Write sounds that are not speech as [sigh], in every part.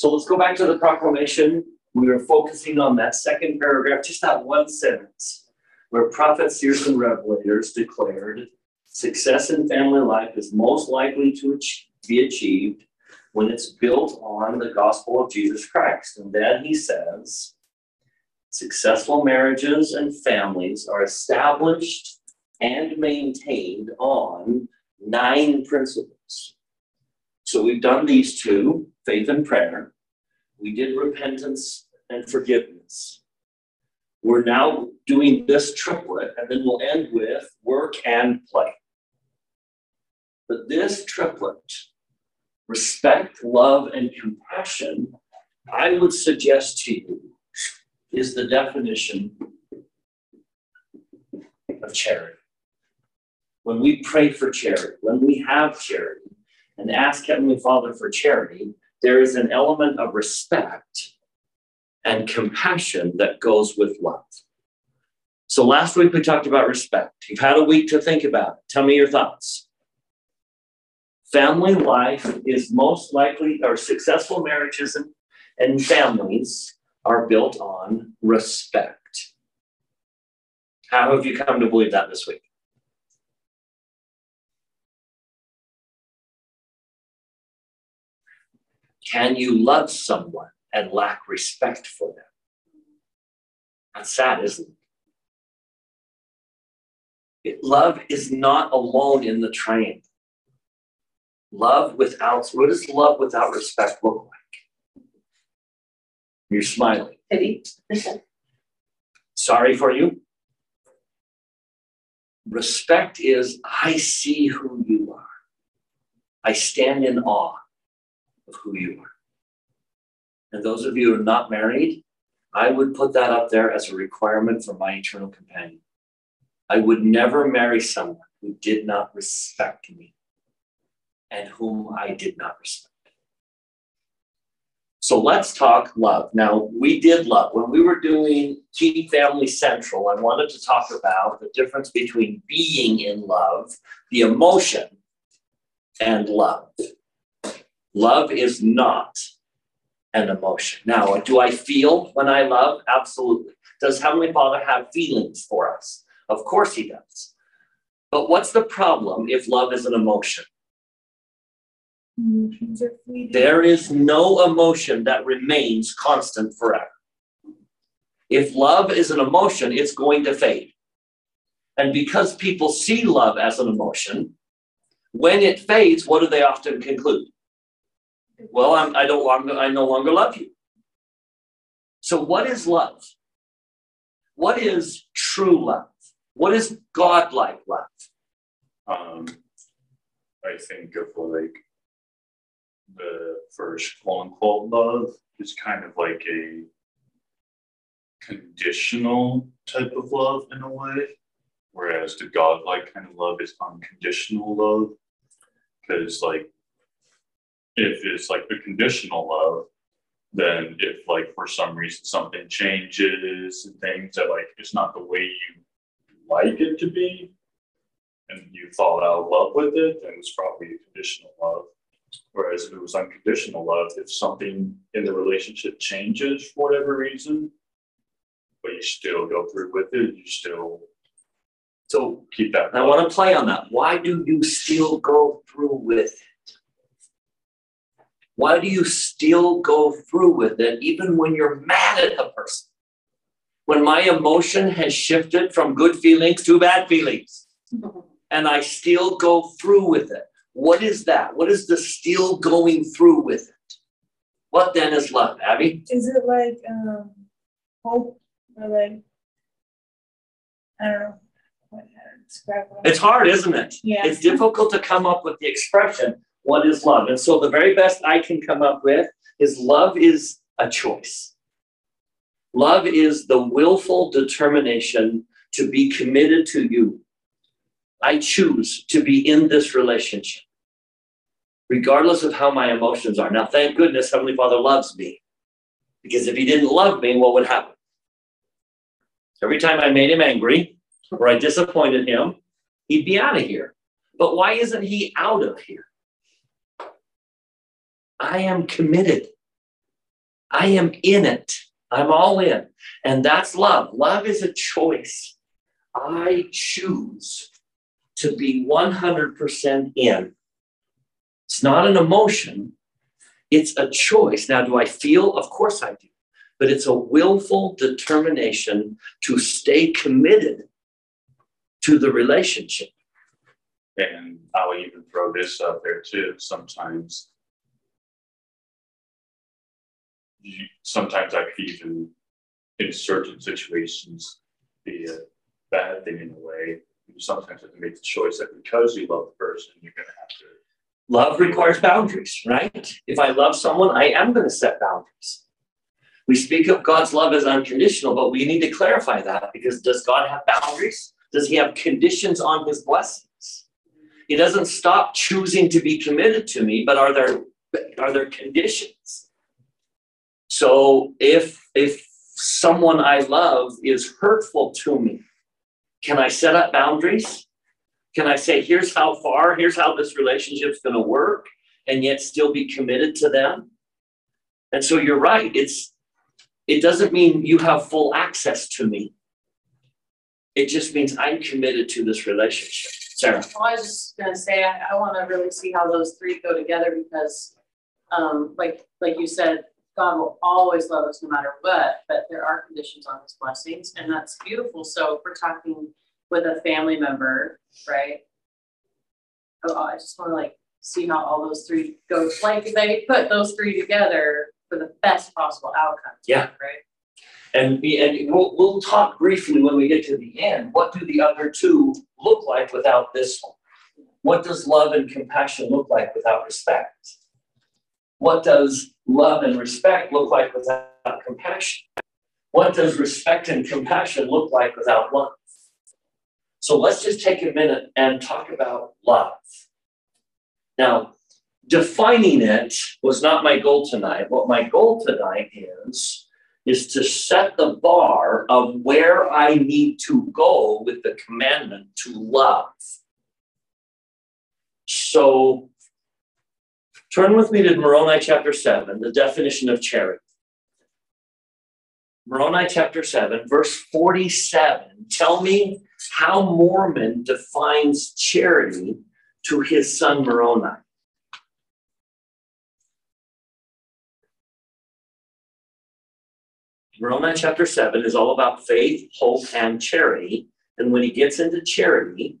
So let's go back to the proclamation. We were focusing on that second paragraph, just that one sentence, where prophets, seers, and revelators declared success in family life is most likely to be achieved when it's built on the gospel of Jesus Christ. And then he says, successful marriages and families are established and maintained on nine principles. So we've done these two faith and prayer. We did repentance and forgiveness. We're now doing this triplet, and then we'll end with work and play. But this triplet, respect, love, and compassion, I would suggest to you is the definition of charity. When we pray for charity, when we have charity and ask Heavenly Father for charity, there is an element of respect and compassion that goes with love. So last week we talked about respect. You've had a week to think about it. Tell me your thoughts. Family life is most likely, or successful marriages and, and families are built on respect. How have you come to believe that this week? Can you love someone and lack respect for them? That's sad, isn't it? it love is not alone in the train. Love without, what does love without respect look like? You're smiling. Pity. Sorry for you. Respect is I see who you are. I stand in awe of who you are. And those of you who are not married, I would put that up there as a requirement for my eternal companion. I would never marry someone who did not respect me and whom I did not respect. So let's talk love. Now, we did love. When we were doing Keep Family Central, I wanted to talk about the difference between being in love, the emotion, and love. Love is not an emotion. Now, do I feel when I love? Absolutely. Does Heavenly Father have feelings for us? Of course He does. But what's the problem if love is an emotion? There is no emotion that remains constant forever. If love is an emotion, it's going to fade. And because people see love as an emotion, when it fades, what do they often conclude? Well, I'm, I don't longer, I no longer love you. So, what is love? What is true love? What is God-like love? Um, I think of like the first quote unquote love is kind of like a conditional type of love in a way, whereas the godlike kind of love is unconditional love. Because like if it's like the conditional love, then if like for some reason something changes and things that like it's not the way you like it to be, and you fall out of love with it, then it's probably a conditional love. Whereas if it was unconditional love, if something in the relationship changes for whatever reason, but you still go through with it, you still So keep that. I want to play on that. Why do you still go through with it? Why do you still go through with it even when you're mad at the person? When my emotion has shifted from good feelings to bad feelings, [laughs] and I still go through with it. What is that? What is the still going through with it? What then is love, Abby? Is it like um, hope or like I don't know what how to describe it. It's hard, isn't it? Yeah. It's difficult to come up with the expression, what is love? And so the very best I can come up with is love is a choice. Love is the willful determination to be committed to you. I choose to be in this relationship, regardless of how my emotions are. Now, thank goodness Heavenly Father loves me, because if He didn't love me, what would happen? Every time I made Him angry or I disappointed Him, He'd be out of here. But why isn't He out of here? I am committed. I am in it. I'm all in. And that's love. Love is a choice. I choose to be 100% in. It's not an emotion, it's a choice. Now, do I feel? Of course I do. But it's a willful determination to stay committed to the relationship. And I'll even throw this out there too. Sometimes, you, sometimes I could even, in certain situations, be a bad thing in a way. You sometimes have to make the choice that because you love the person, you're going to have to. Love requires boundaries, right? If I love someone, I am going to set boundaries. We speak of God's love as unconditional, but we need to clarify that because does God have boundaries? Does he have conditions on his blessings? He doesn't stop choosing to be committed to me, but are there are there conditions? So if if someone I love is hurtful to me, can I set up boundaries? Can I say, here's how far, here's how this relationship's going to work, and yet still be committed to them? And so you're right. It's it doesn't mean you have full access to me. It just means I'm committed to this relationship. Sarah. Well, I was just gonna say, I, I wanna really see how those three go together because, um, like, like you said, God will always love us no matter what, but there are conditions on his blessings, and that's beautiful. So if we're talking with a family member, right? Oh, I just wanna like see how all those three go, like they put those three together for the best possible outcome. Yeah. Right? And we, and we'll, we'll talk briefly when we get to the end. What do the other two look like without this one? What does love and compassion look like without respect? What does love and respect look like without compassion? What does respect and compassion look like without love? So let's just take a minute and talk about love. Now, defining it was not my goal tonight. What my goal tonight is is to set the bar of where I need to go with the commandment to love. So turn with me to Moroni chapter 7, the definition of charity. Moroni chapter 7, verse 47. Tell me how Mormon defines charity to his son Moroni. Moroni chapter 7 is all about faith, hope, and charity. And when he gets into charity,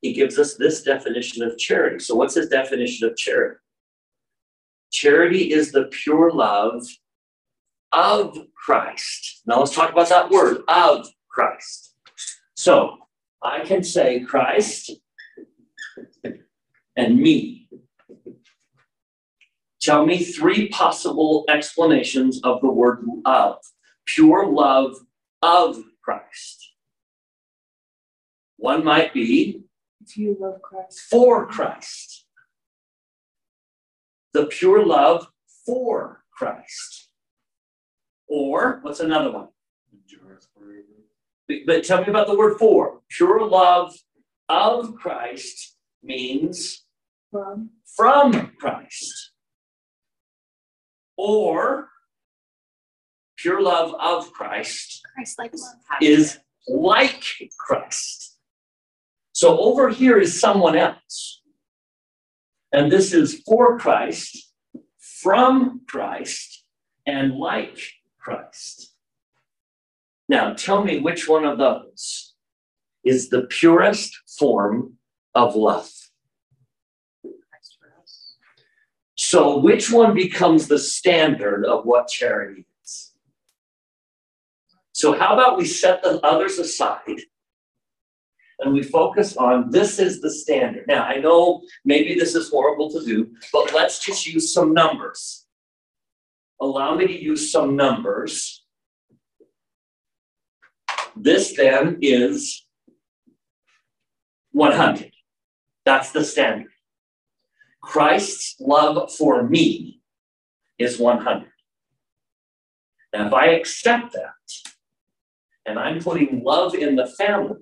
he gives us this definition of charity. So, what's his definition of charity? Charity is the pure love of Christ. Now, let's talk about that word of Christ. So, I can say Christ and me. Tell me three possible explanations of the word of pure love of Christ. One might be If you love Christ. for Christ. The pure love for Christ. Or what's another one? But tell me about the word for. Pure love of Christ means From. from Christ. Or pure love of Christ Christ like love. is like Christ. So over here is someone else. And this is for Christ, from Christ, and like Christ. Now tell me which one of those is the purest form of love. So which one becomes the standard of what charity is? So how about we set the others aside and we focus on this is the standard. Now, I know maybe this is horrible to do, but let's just use some numbers. Allow me to use some numbers. This then is 100. That's the standard. Christ's love for me is 100. Now, if I accept that, and I'm putting love in the family,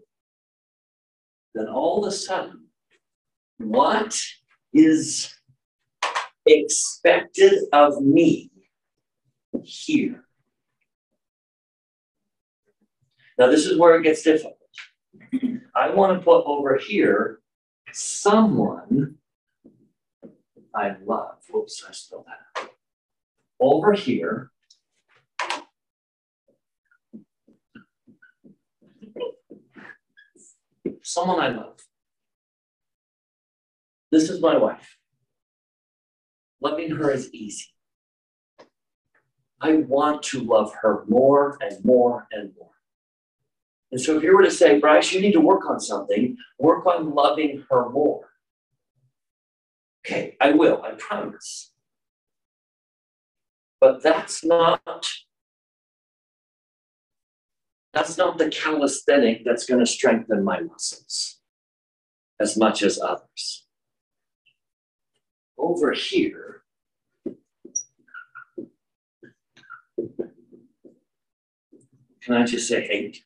then all of a sudden, what is expected of me here. Now, this is where it gets difficult. I want to put over here someone I love. Whoops, I spelled that out. Over here. Someone I love. This is my wife. Loving her is easy. I want to love her more and more and more. And so if you were to say, Bryce, you need to work on something, work on loving her more. Okay, I will, I promise. But that's not that's not the calisthenic that's going to strengthen my muscles as much as others. Over here, can I just say hate?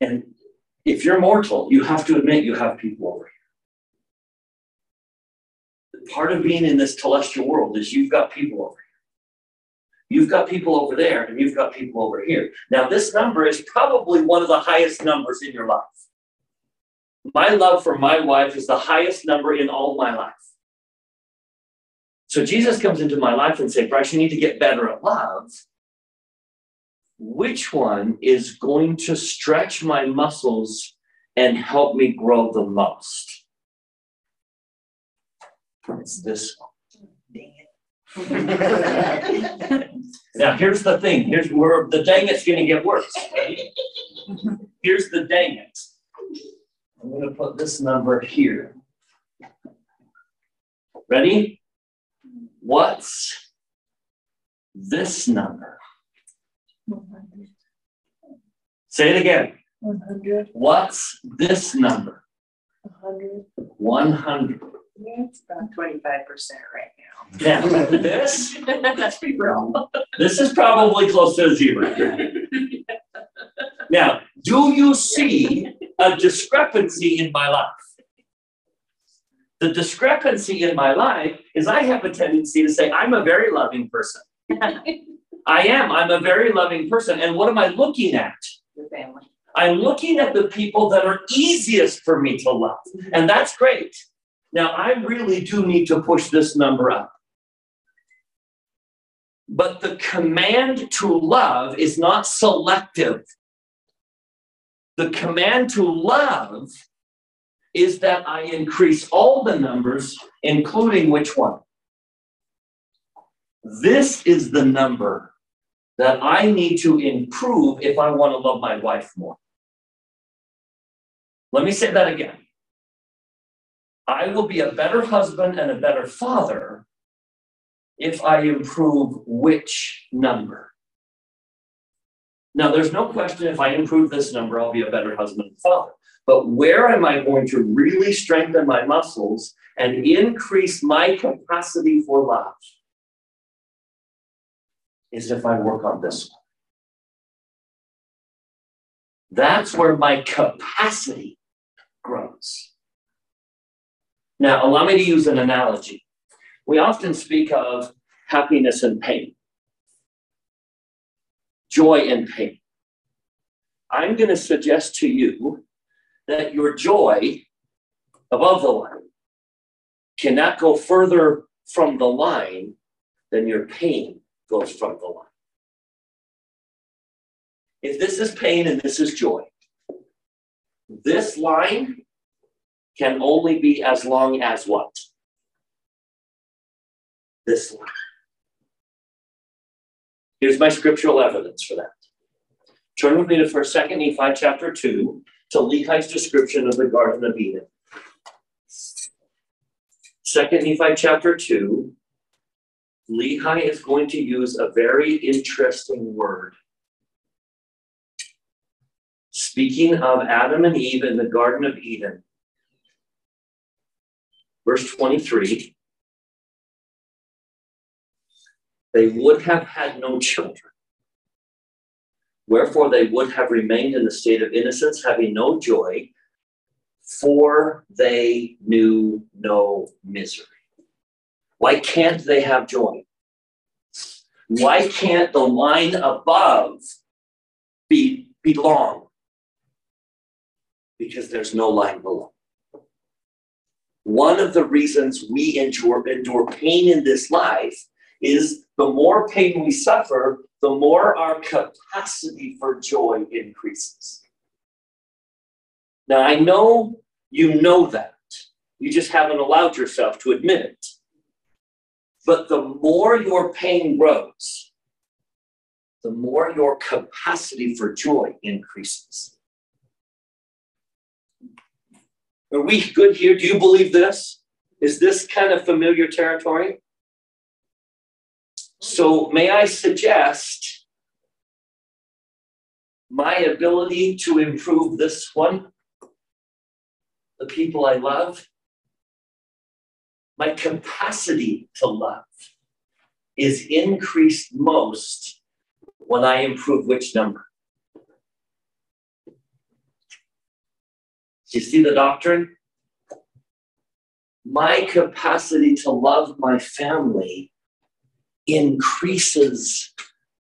And if you're mortal, you have to admit you have people over here. Part of being in this telestial world is you've got people over here. You've got people over there, and you've got people over here. Now, this number is probably one of the highest numbers in your life. My love for my wife is the highest number in all my life. So Jesus comes into my life and says, Bryce, you need to get better at love which one is going to stretch my muscles and help me grow the most? It's this one. Now, here's the thing. Here's where the dang it's going to get worse. Here's the dang it. I'm going to put this number here. Ready? What's this number? Say it again. One hundred, What's this number? hundred. 100. It's about twenty-five percent right now. Now, [laughs] this, Let's be real. this is probably close to zero. [laughs] Now, do you see a discrepancy in my life? The discrepancy in my life is I have a tendency to say, I'm a very loving person. [laughs] I am. I'm a very loving person. And what am I looking at? Your family. I'm looking at the people that are easiest for me to love. And that's great. Now, I really do need to push this number up. But the command to love is not selective. The command to love is that I increase all the numbers, including which one? This is the number that I need to improve if I want to love my wife more. Let me say that again. I will be a better husband and a better father if I improve which number. Now, there's no question if I improve this number, I'll be a better husband and father. But where am I going to really strengthen my muscles and increase my capacity for love? Is if I work on this one. That's where my capacity grows. Now, allow me to use an analogy. We often speak of happiness and pain, joy and pain. I'm going to suggest to you that your joy above the line cannot go further from the line than your pain goes from the line. If this is pain and this is joy, this line can only be as long as what? This line. Here's my scriptural evidence for that. Turn with me to First, Second Nephi chapter two to Lehi's description of the Garden of Eden. Second Nephi chapter two. Lehi is going to use a very interesting word. Speaking of Adam and Eve in the Garden of Eden, verse 23 they would have had no children. Wherefore they would have remained in the state of innocence, having no joy, for they knew no misery. Why can't they have joy? Why can't the line above be belong? Because there's no line below. One of the reasons we endure, endure pain in this life is the more pain we suffer, the more our capacity for joy increases. Now, I know you know that. You just haven't allowed yourself to admit it. But the more your pain grows, the more your capacity for joy increases. Are we good here? Do you believe this? Is this kind of familiar territory? So, may I suggest my ability to improve this one, the people I love, my capacity to love is increased most when I improve which number? You see the doctrine? My capacity to love my family increases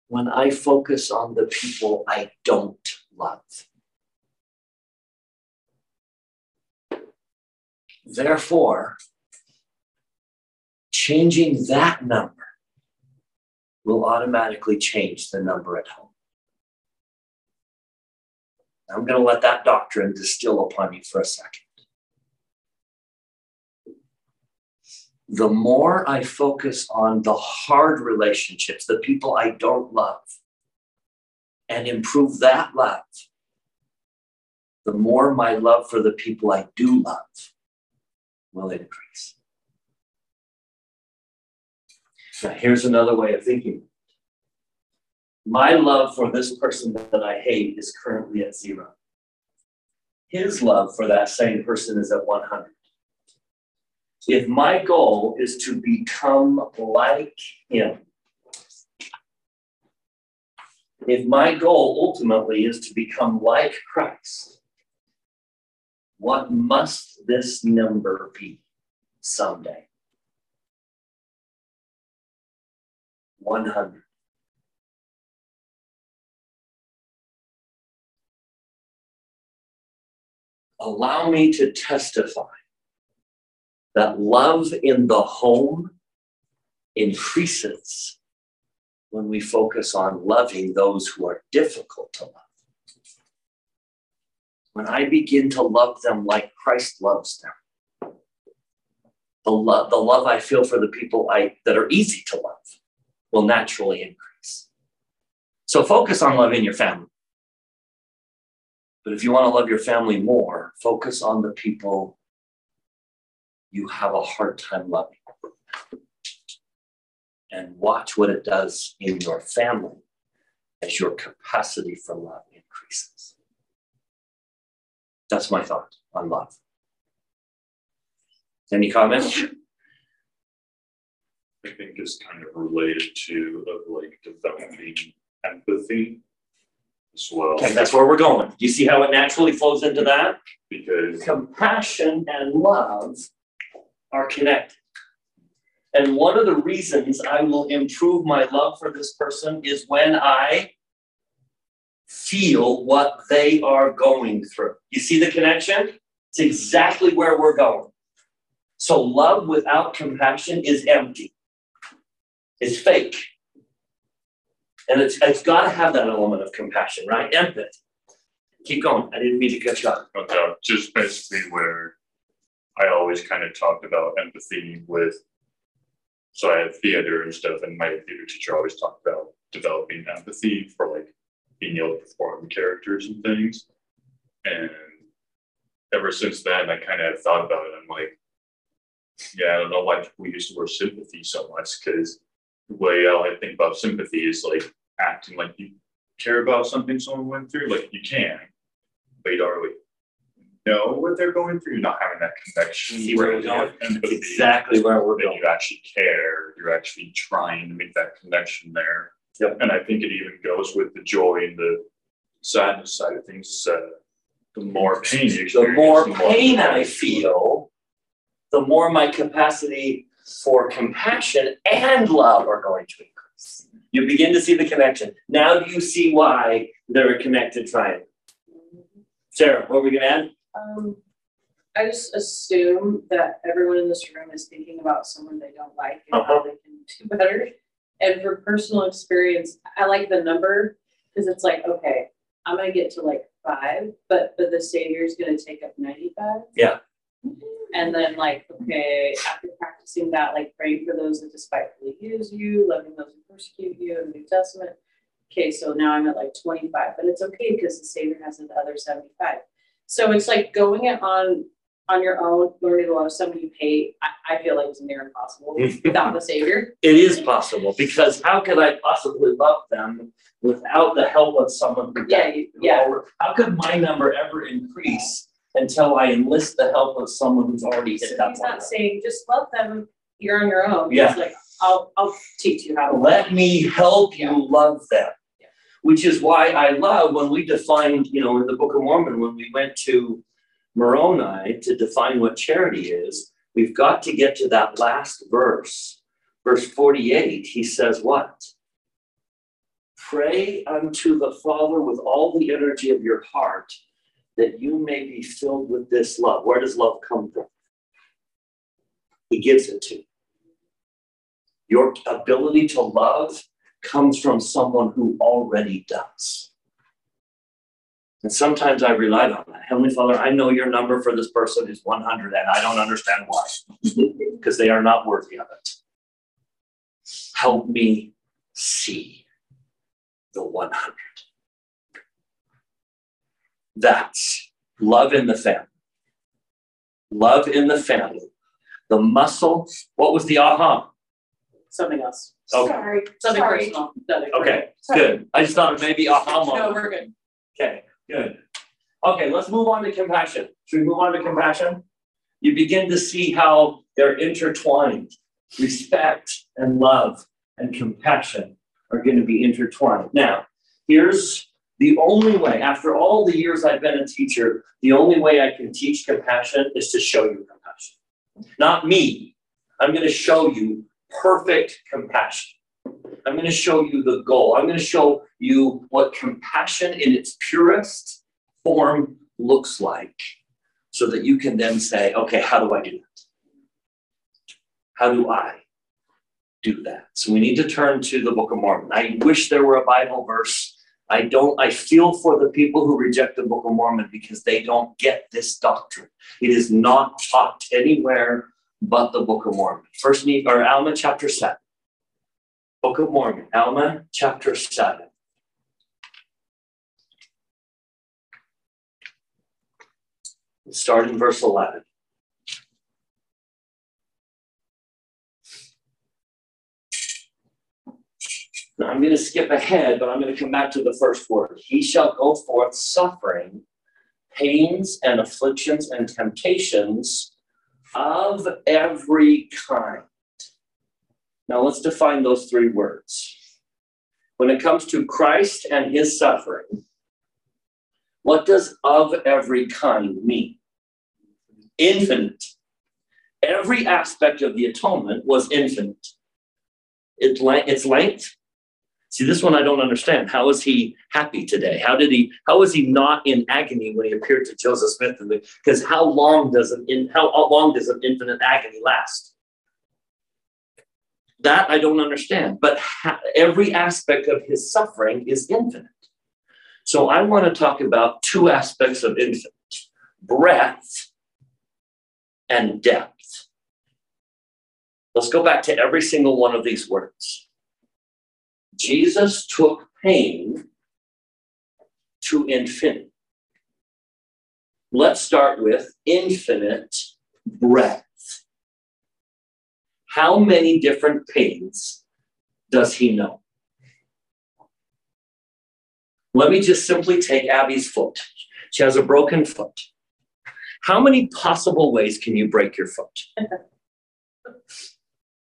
when I focus on the people I don't love. Therefore, changing that number will automatically change the number at home. I'm going to let that doctrine distill upon you for a second. The more I focus on the hard relationships, the people I don't love, and improve that love, the more my love for the people I do love will increase. Now, here's another way of thinking. My love for this person that I hate is currently at zero. His love for that same person is at 100. If my goal is to become like him, if my goal ultimately is to become like Christ, what must this number be someday? 100. Allow me to testify that love in the home increases when we focus on loving those who are difficult to love. When I begin to love them like Christ loves them, the love, the love I feel for the people I, that are easy to love will naturally increase. So focus on loving your family. But if you want to love your family more, focus on the people you have a hard time loving. And watch what it does in your family as your capacity for love increases. That's my thought on love. Any comments? I think is kind of related to of like developing empathy as well. Okay, that's where we're going. Do you see how it naturally flows into that? Because Compassion and love are connected. And one of the reasons I will improve my love for this person is when I feel what they are going through. You see the connection? It's exactly where we're going. So, love without compassion is empty, it's fake. And it's, it's got to have that element of compassion, right? Empathy. Keep going. I didn't mean to cut you off. no doubt, uh, just basically where I always kind of talked about empathy with. So I had theater and stuff, and my theater teacher always talked about developing empathy for like being able to perform characters and things. And ever since then, I kind of thought about it. I'm like, yeah, I don't know why people use the word sympathy so much because the way I think about sympathy is like acting like you care about something someone went through. Like you can, but you don't really know what they're going through. You're not having that connection. See where we're going? empathy, Exactly where we're going. you actually care. You're actually trying to make that connection there. Yep. And I think it even goes with the joy and the sadness side of things. Uh, the more pain you The more the pain I feel, the more my capacity for compassion and love are going to increase. You begin to see the connection. Now do you see why they're a connected triangle? Sarah, what were we gonna add? Um, I just assume that everyone in this room is thinking about someone they don't like and how they can do better. And for personal experience, I like the number, cause it's like, okay, I'm gonna get to like five, but, but the savior is gonna take up ninety-five. Yeah. And then like, okay, after practicing that, like praying for those that despitefully use you, loving those who persecute you in the New Testament. Okay, so now I'm at like twenty-five, but it's okay because the savior has the other seventy-five. So it's like going it on, on your own, learning to love someone you hate, I, I feel like it's near impossible [laughs] without the savior. It is possible because how could I possibly love them without the help of someone Yeah, yeah. How could my number ever increase until I enlist the help of someone who's already hit that he's not saying just love them, you're on your own. He's Yeah. like, I'll, I'll teach you how to. love. Let me help you love them. Yeah. Which is why I love when we defined, you know, in the Book of Mormon, when we went to Moroni to define what charity is, we've got to get to that last verse. Verse forty-eight, he says what? Pray unto the Father with all the energy of your heart that you may be filled with this love. Where does love come from? He gives it to you. Your ability to love comes from someone who already does. And sometimes I relied on that. Heavenly Father, I know your number for this person is 100, and I don't understand why, [laughs] because they are not worthy of it. Help me see the 100. That's love in the family. Love in the family. The muscle, what was the aha? Something else, Okay. Sorry, something sorry. personal. nothing Okay, Sorry. good. I just thought it maybe aha personal. No, we're good. Okay, good. Okay, let's move on to compassion. Should we move on to compassion? You begin to see how they're intertwined. Respect and love and compassion are going to be intertwined. Now, here's the only way, after all the years I've been a teacher, the only way I can teach compassion is to show you compassion. Not me. I'm going to show you perfect compassion. I'm going to show you the goal. I'm going to show you what compassion in its purest form looks like so that you can then say, okay, how do I do that? How do I do that? So we need to turn to the Book of Mormon. I wish there were a Bible verse. I don't, I feel for the people who reject the Book of Mormon because they don't get this doctrine. It is not taught anywhere but the Book of Mormon. First, Ne- or Alma chapter seven. Book of Mormon, Alma chapter seven. Start in verse eleven. Now I'm going to skip ahead, but I'm going to come back to the first word. He shall go forth suffering pains and afflictions and temptations of every kind. Now let's define those three words. When it comes to Christ and his suffering, what does of every kind mean? Infinite. Every aspect of the atonement was infinite. Its length. See, this one I don't understand. How is he happy today? How did he? How is he not in agony when he appeared to Joseph Smith? Because how long does an in how long does an infinite agony last? That I don't understand. But ha- every aspect of his suffering is infinite. So I want to talk about two aspects of infinite: breadth and depth. Let's go back to every single one of these words. Jesus took pain to infinity. Let's start with infinite breadth. How many different pains does he know? Let me just simply take Abby's foot. She has a broken foot. How many possible ways can you break your foot? [laughs]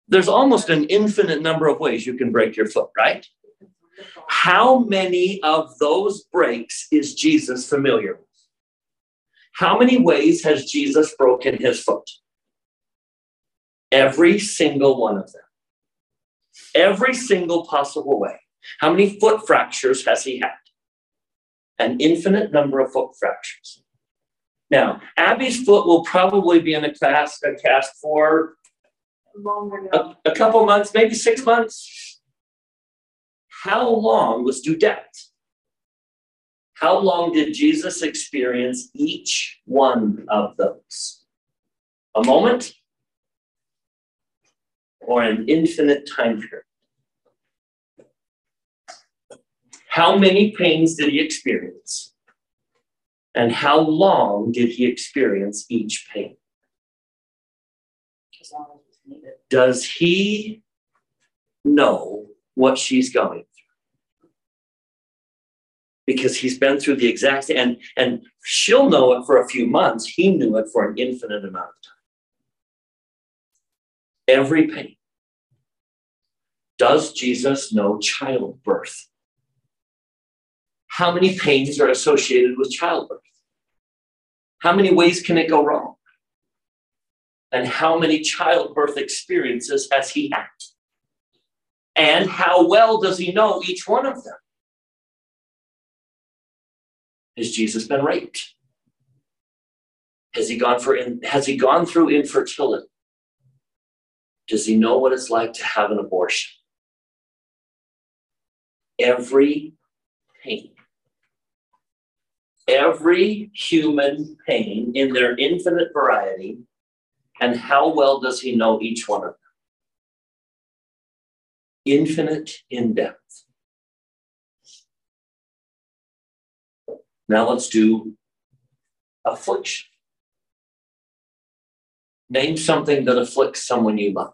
There's almost an infinite number of ways you can break your foot, right? How many of those breaks is Jesus familiar with? How many ways has Jesus broken his foot? Every single one of them. Every single possible way. How many foot fractures has he had? An infinite number of foot fractures. Now, Abby's foot will probably be in a cast, a cast for Longer now. a, a couple months, maybe six months. How long was Dudette? How long did Jesus experience each one of those? A moment? Or an infinite time period? How many pains did he experience? And how long did he experience each pain? Does he know what she's going through? Because he's been through the exact and and she'll know it for a few months. He knew it for an infinite amount of time. Every pain. Does Jesus know childbirth? How many pains are associated with childbirth? How many ways can it go wrong? And how many childbirth experiences has he had? And how well does he know each one of them? Has Jesus been raped? Has he gone for in, has he gone through infertility? Does he know what it's like to have an abortion? Every pain. Every human pain in their infinite variety and how well does he know each one of them? Infinite in depth. Now let's do affliction. Name something that afflicts someone you love.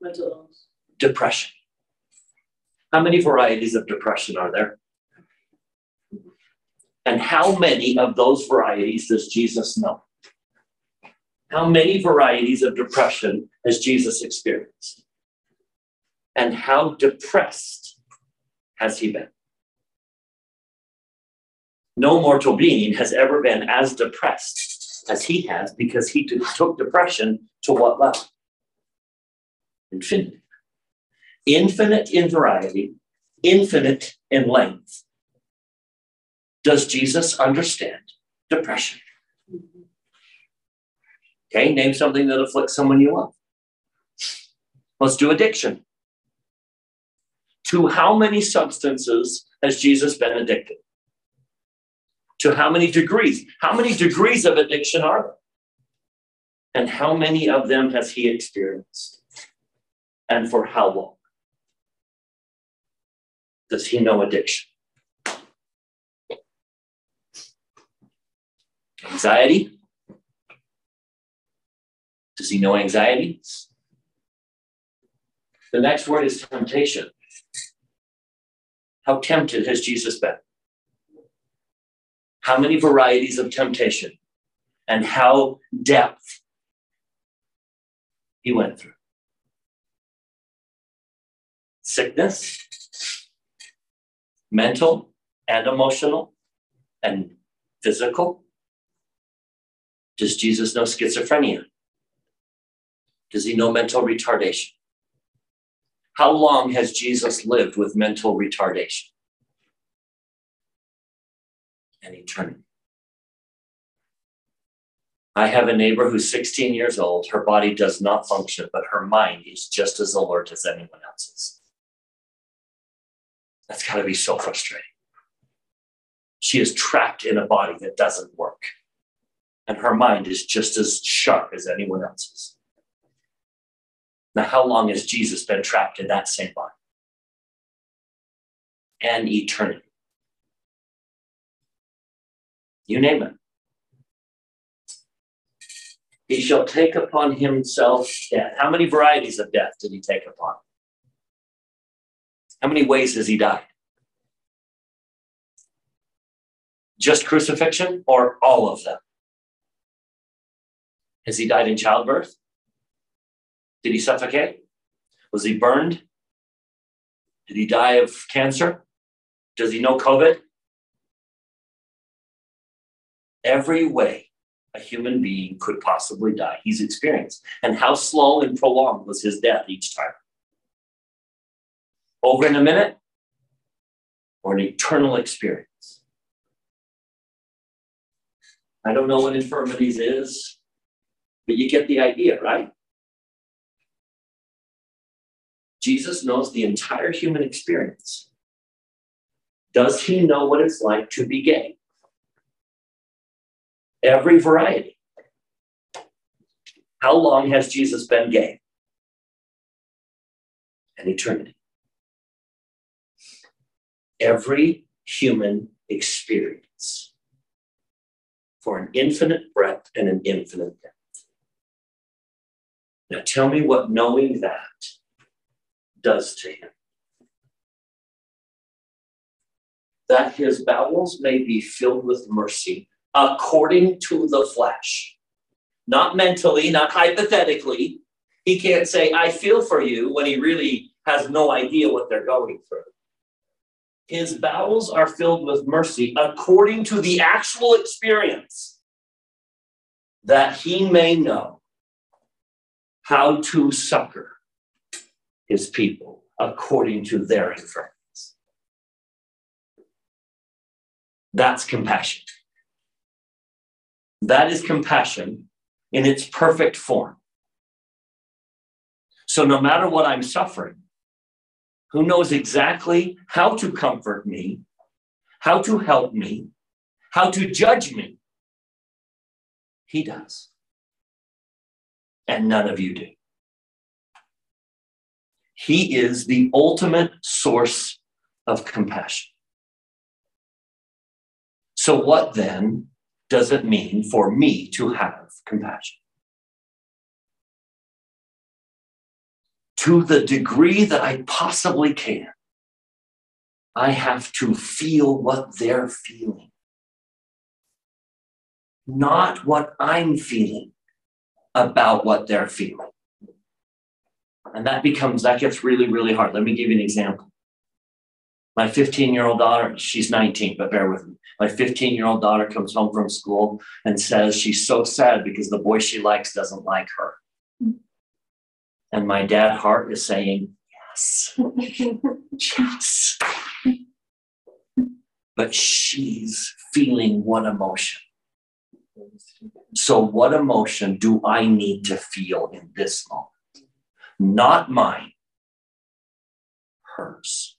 Mental illness. Depression. How many varieties of depression are there? And how many of those varieties does Jesus know? How many varieties of depression has Jesus experienced? And how depressed has he been? No mortal being has ever been as depressed as he has because he took depression to what level? Infinity. Infinite in variety, infinite in length. Does Jesus understand depression? Okay, name something that afflicts someone you love. Let's do addiction. To how many substances has Jesus been addicted? To how many degrees? How many degrees of addiction are there? And how many of them has he experienced? And for how long? Does he know addiction? Anxiety? Does he know anxiety? The next word is temptation. How tempted has Jesus been? How many varieties of temptation and how depth he went through? Sickness, mental and emotional and physical. Does Jesus know schizophrenia? Does he know mental retardation? How long has Jesus lived with mental retardation? An eternity. I have a neighbor who's 16 years old. Her body does not function, but her mind is just as alert as anyone else's. That's got to be so frustrating. She is trapped in a body that doesn't work, and her mind is just as sharp as anyone else's. Now, how long has Jesus been trapped in that same body? An eternity. You name it. He shall take upon himself death. How many varieties of death did he take upon? How many ways has he died? Just crucifixion or all of them? Has he died in childbirth? Did he suffocate? Was he burned? Did he die of cancer? Does he know COVID? Every way a human being could possibly die. He's experienced. And how slow and prolonged was his death each time? Over in a minute or an eternal experience? I don't know what infirmities is, but you get the idea, right? Jesus knows the entire human experience. Does he know what it's like to be gay? Every variety. How long has Jesus been gay? An eternity. Every human experience for an infinite breadth and an infinite depth. Now tell me what knowing that does to him. That his bowels may be filled with mercy according to the flesh. Not mentally, not hypothetically. He can't say, I feel for you when he really has no idea what they're going through. His bowels are filled with mercy according to the actual experience, that he may know how to succor his people according to their infirmities. That's compassion. That is compassion in its perfect form. So, no matter what I'm suffering, who knows exactly how to comfort me, how to help me, how to judge me? He does. And none of you do. He is the ultimate source of compassion. So, what then does it mean for me to have compassion? To the degree that I possibly can, I have to feel what they're feeling, not what I'm feeling about what they're feeling. And that becomes, that gets really, really hard. Let me give you an example. My 15 year old daughter, she's 19, but bear with me. My 15 year old daughter comes home from school and says she's so sad because the boy she likes doesn't like her. And my dad heart is saying, yes, [laughs] yes. But she's feeling what emotion? So, what emotion do I need to feel in this moment? Not mine, hers.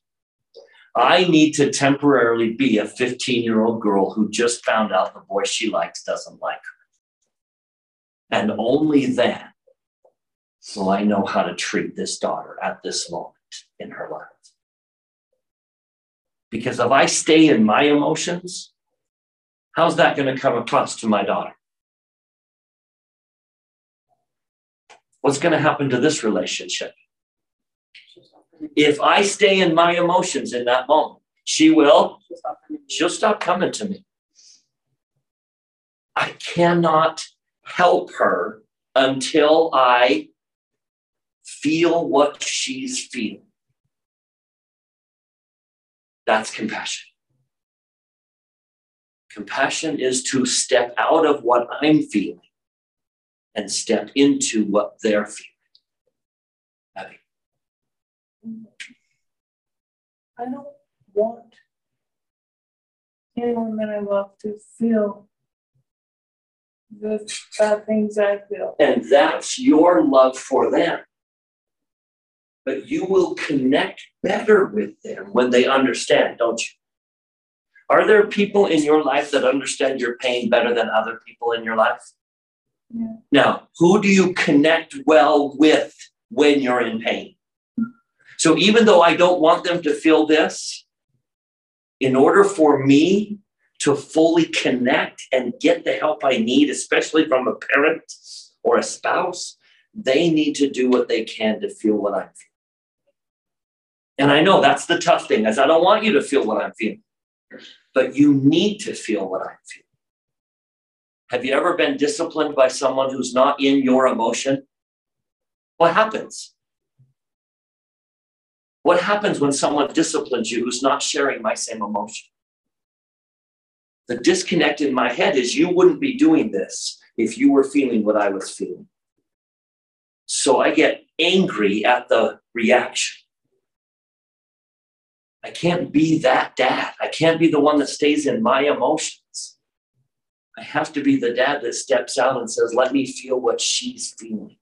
I need to temporarily be a 15 year old girl who just found out the boy she likes doesn't like her. And only then will I know how to treat this daughter at this moment in her life. Because if I stay in my emotions, how's that going to come across to my daughter? What's going to happen to this relationship? If I stay in my emotions in that moment, she will, she'll stop coming to me. I cannot help her until I feel what she's feeling. That's compassion. Compassion is to step out of what I'm feeling and step into what they're feeling. Abby. I don't want anyone that I love to feel the bad things I feel. And that's your love for them. But you will connect better with them when they understand, don't you? Are there people in your life that understand your pain better than other people in your life? Yeah. Now, who do you connect well with when you're in pain? So even though I don't want them to feel this, in order for me to fully connect and get the help I need, especially from a parent or a spouse, they need to do what they can to feel what I'm feeling. And I know that's the tough thing, is I don't want you to feel what I'm feeling, but you need to feel what I'm feeling. Have you ever been disciplined by someone who's not in your emotion? What happens? What happens when someone disciplines you who's not sharing my same emotion? The disconnect in my head is you wouldn't be doing this if you were feeling what I was feeling. So I get angry at the reaction. I can't be that dad. I can't be the one that stays in my emotions. I have to be the dad that steps out and says, let me feel what she's feeling.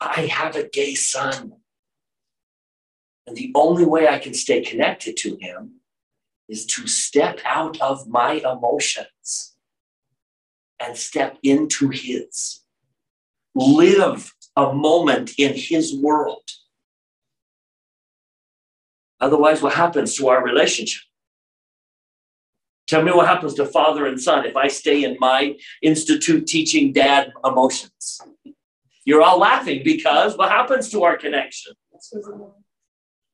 I have a gay son. And the only way I can stay connected to him is to step out of my emotions and step into his. Live a moment in his world. Otherwise, what happens to our relationship? Tell me what happens to father and son if I stay in my institute teaching dad emotions. You're all laughing because what happens to our connection?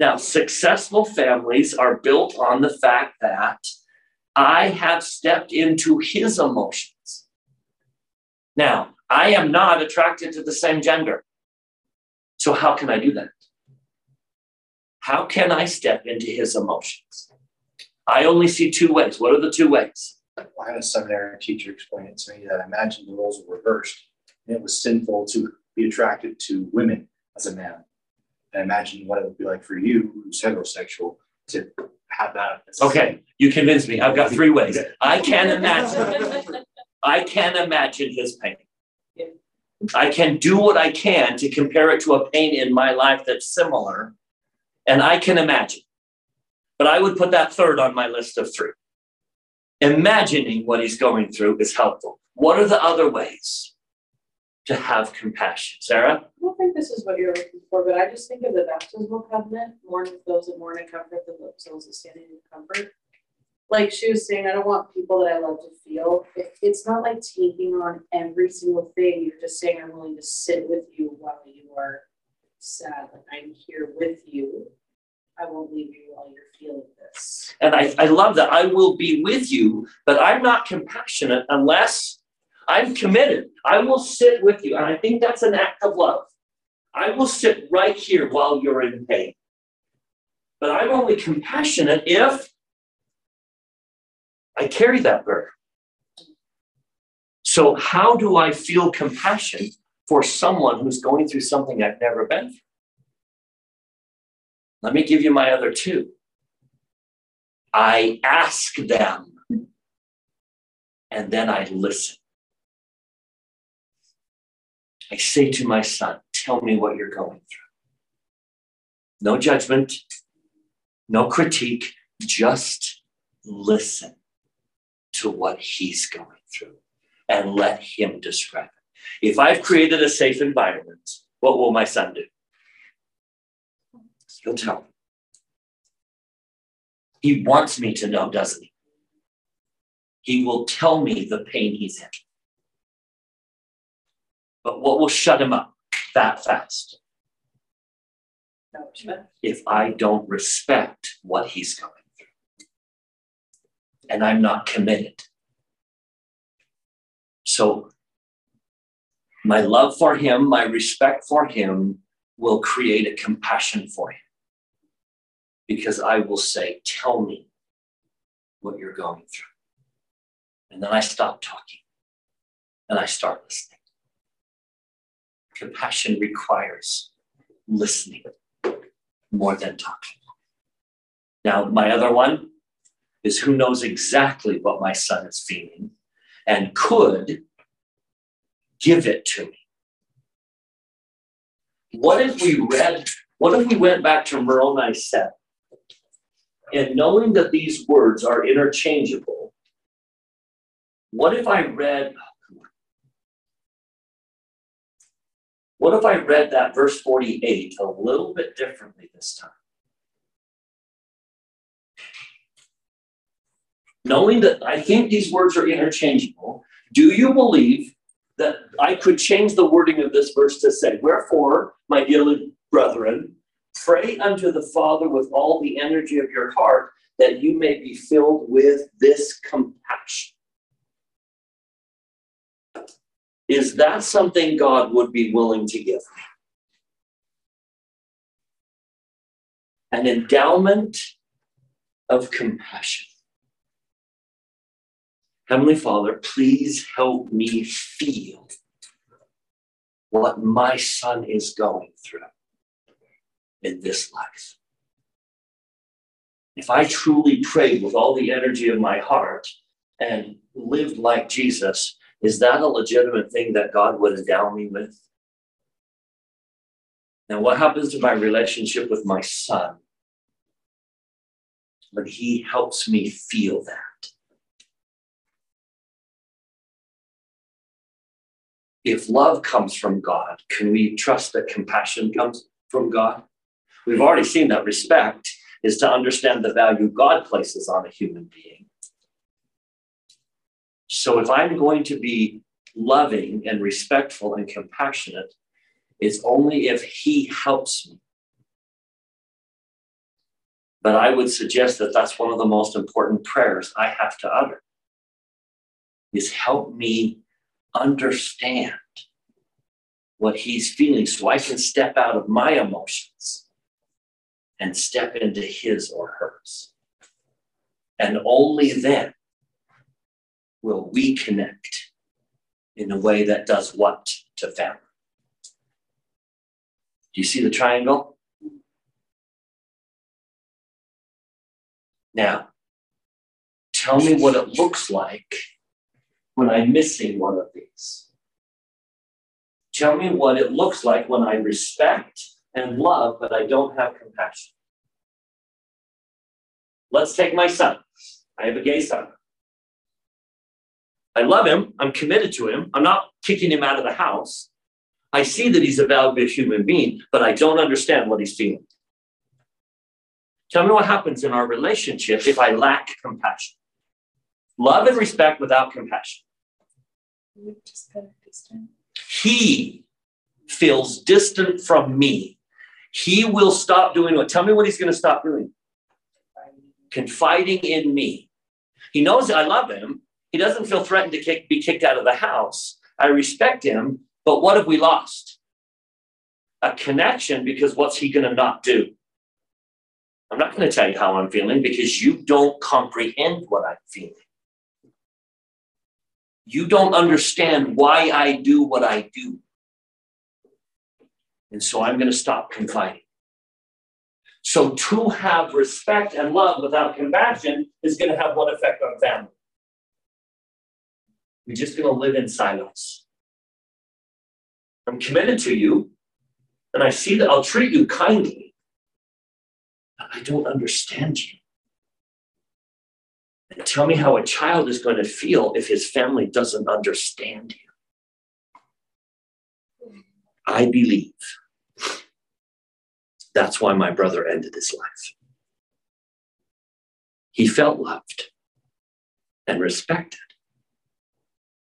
Now, successful families are built on the fact that I have stepped into his emotions. Now, I am not attracted to the same gender. So, how can I do that? How can I step into his emotions? I only see two ways. What are the two ways? I had a seminary teacher explain it to me that I imagine the roles were reversed. And it was sinful to be attracted to women as a man. And imagine what it would be like for you, who's heterosexual, to have that. Okay, you convinced me. I've got three ways. I can imagine. I can imagine his pain. I can do what I can to compare it to a pain in my life that's similar, and I can imagine. But I would put that third on my list of three. Imagining what he's going through is helpful. What are the other ways to have compassion? Sarah? I don't think this is what you're looking for, but I just think of the baptismal covenant, mourn with those that mourn in comfort, than those that stand in comfort. Like she was saying, I don't want people that I love to feel, it, it's not like taking on every single thing, you're just saying, I'm willing to sit with you while you are sad, like I'm here with you. I won't leave you while you're feeling this. And I, I love that. I will be with you, but I'm not compassionate unless I'm committed. I will sit with you. And I think that's an act of love. I will sit right here while you're in pain. But I'm only compassionate if I carry that burden. So, how do I feel compassion for someone who's going through something I've never been through? Let me give you my other two. I ask them and then I listen. I say to my son, Tell me what you're going through. No judgment, no critique, just listen to what he's going through and let him describe it. If I've created a safe environment, what will my son do? He'll tell me. He wants me to know, doesn't he? He will tell me the pain he's in. But what will shut him up that fast? If I don't respect what he's going through. And I'm not committed. So, my love for him, my respect for him will create a compassion for him because I will say, Tell me what you're going through. And then I stop talking and I start listening. Compassion requires listening more than talking. Now, my other one is who knows exactly what my son is feeling and could give it to me. What if we read, what if we went back to Moroni 7 and knowing that these words are interchangeable, what if I read, oh, what if I read that verse 48 a little bit differently this time? Knowing that I think these words are interchangeable, do you believe that I could change the wording of this verse to say, Wherefore, my dear brethren, Pray unto the Father with all the energy of your heart that you may be filled with this compassion. Is that something God would be willing to give me? An endowment of compassion. Heavenly Father, please help me feel what my son is going through in this life. If I truly prayed with all the energy of my heart and lived like Jesus, is that a legitimate thing that God would endow me with? Now, what happens to my relationship with my son when he helps me feel that? If love comes from God, can we trust that compassion comes from God? We've already seen that respect is to understand the value God places on a human being. So if I'm going to be loving and respectful and compassionate, it's only if He helps me. But I would suggest that that's one of the most important prayers I have to utter is help me understand what he's feeling so I can step out of my emotions and step into his or hers. And only then will we connect in a way that does what to family? Do you see the triangle? Now, tell me what it looks like when I'm missing one of these. Tell me what it looks like when I respect and love, but I don't have compassion. Let's take my son. I have a gay son. I love him. I'm committed to him. I'm not kicking him out of the house. I see that he's a valuable human being, but I don't understand what he's feeling. Tell me what happens in our relationship if I lack compassion. Love and respect without compassion. He feels distant from me. He will stop doing what? Tell me what he's going to stop doing. Confiding in me. He knows I love him. He doesn't feel threatened to kick, be kicked out of the house. I respect him, but what have we lost? A connection because what's he going to not do? I'm not going to tell you how I'm feeling because you don't comprehend what I'm feeling. You don't understand why I do what I do. And so I'm going to stop confiding. So to have respect and love without compassion is going to have what effect on family? We're just going to live in silence. I'm committed to you, and I see that I'll treat you kindly, but I don't understand you. And tell me how a child is going to feel if his family doesn't understand you. I believe that's why my brother ended his life. He felt loved and respected,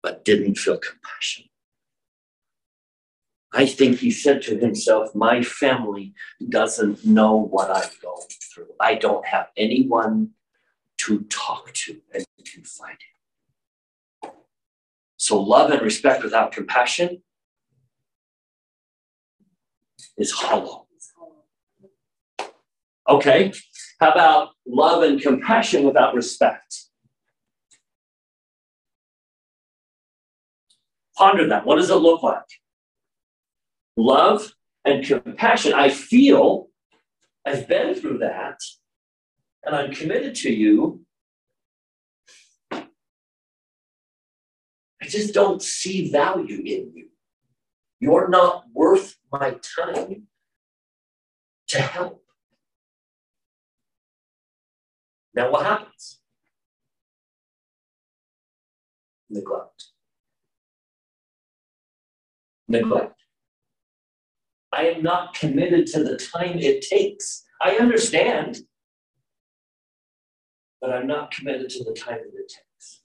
but didn't feel compassion. I think he said to himself, My family doesn't know what I'm going through. I don't have anyone to talk to and confide in. So, love and respect without compassion is hollow. Okay, how about love and compassion without respect? Ponder that. What does it look like? Love and compassion. I feel I've been through that and I'm committed to you. I just don't see value in you. You're not worth my time to help. Now, what happens? Neglect. Neglect. I am not committed to the time it takes. I understand but I'm not committed to the time that it takes.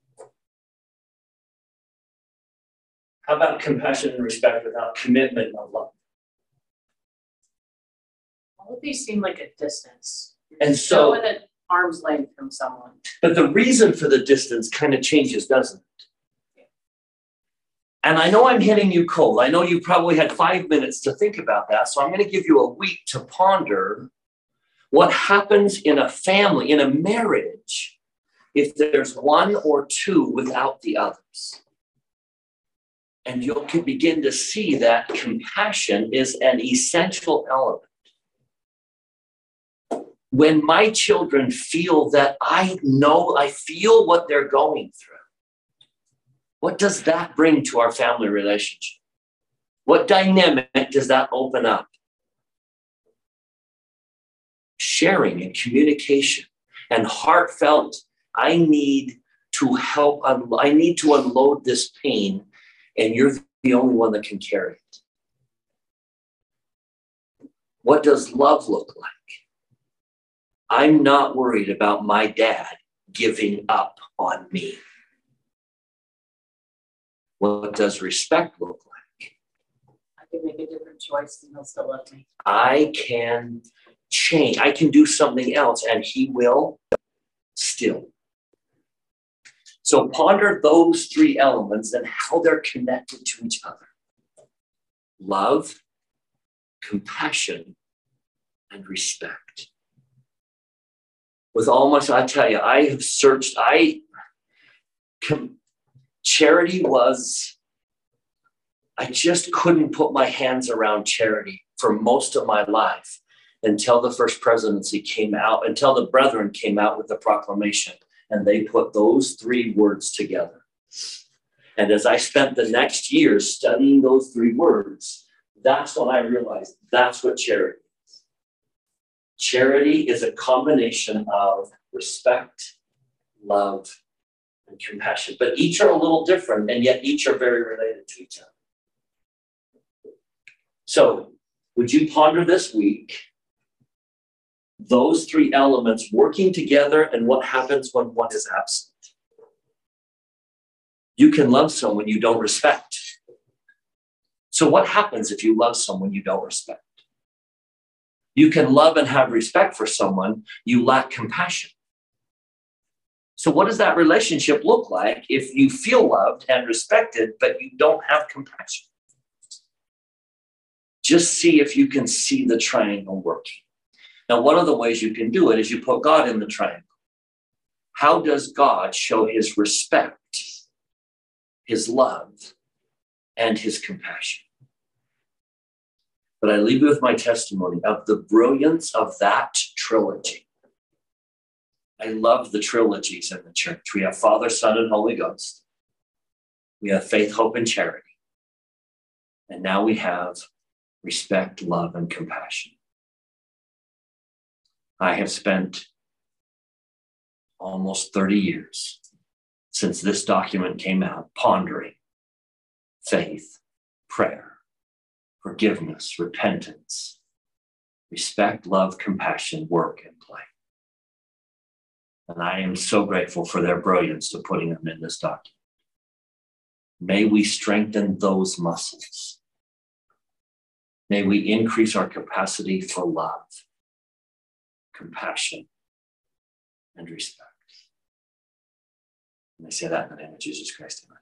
How about compassion and respect without commitment of love? All of these seem like a distance. And so, at arm's length from someone. but the reason for the distance kind of changes, doesn't it? And I know I'm hitting you cold. I know you probably had five minutes to think about that. So I'm going to give you a week to ponder what happens in a family, in a marriage, if there's one or two without the others. And you can begin to see that compassion is an essential element. When my children feel that I know, I feel what they're going through, what does that bring to our family relationship? What dynamic does that open up? Sharing and communication and heartfelt. I need to help, I need to unload this pain, and you're the only one that can carry it. What does love look like? I'm not worried about my dad giving up on me. What does respect look like? I can make a different choice and he'll still love me. I can change, I can do something else, and he will still. So ponder those three elements and how they're connected to each other love, compassion, and respect. With all my, I tell you, I have searched, I, com- charity was, I just couldn't put my hands around charity for most of my life until the first presidency came out, until the brethren came out with the proclamation and they put those three words together. And as I spent the next year studying those three words, that's when I realized that's what charity. Charity is a combination of respect, love, and compassion, but each are a little different and yet each are very related to each other. So, would you ponder this week those three elements working together and what happens when one is absent. You can love someone you don't respect. So, what happens if you love someone you don't respect? You can love and have respect for someone you lack compassion. So, what does that relationship look like if you feel loved and respected, but you don't have compassion? Just see if you can see the triangle working. Now, one of the ways you can do it is you put God in the triangle. How does God show his respect, his love, and his compassion? But I leave you with my testimony of the brilliance of that trilogy. I love the trilogies in the church. We have Father, Son, and Holy Ghost. We have faith, hope, and charity. And now we have respect, love, and compassion. I have spent almost 30 years since this document came out pondering faith, prayer, forgiveness, repentance, respect, love, compassion, work, and play. And I am so grateful for their brilliance to putting them in this document. May we strengthen those muscles. May we increase our capacity for love compassion, and respect. And I say that in the name of Jesus Christ. Amen.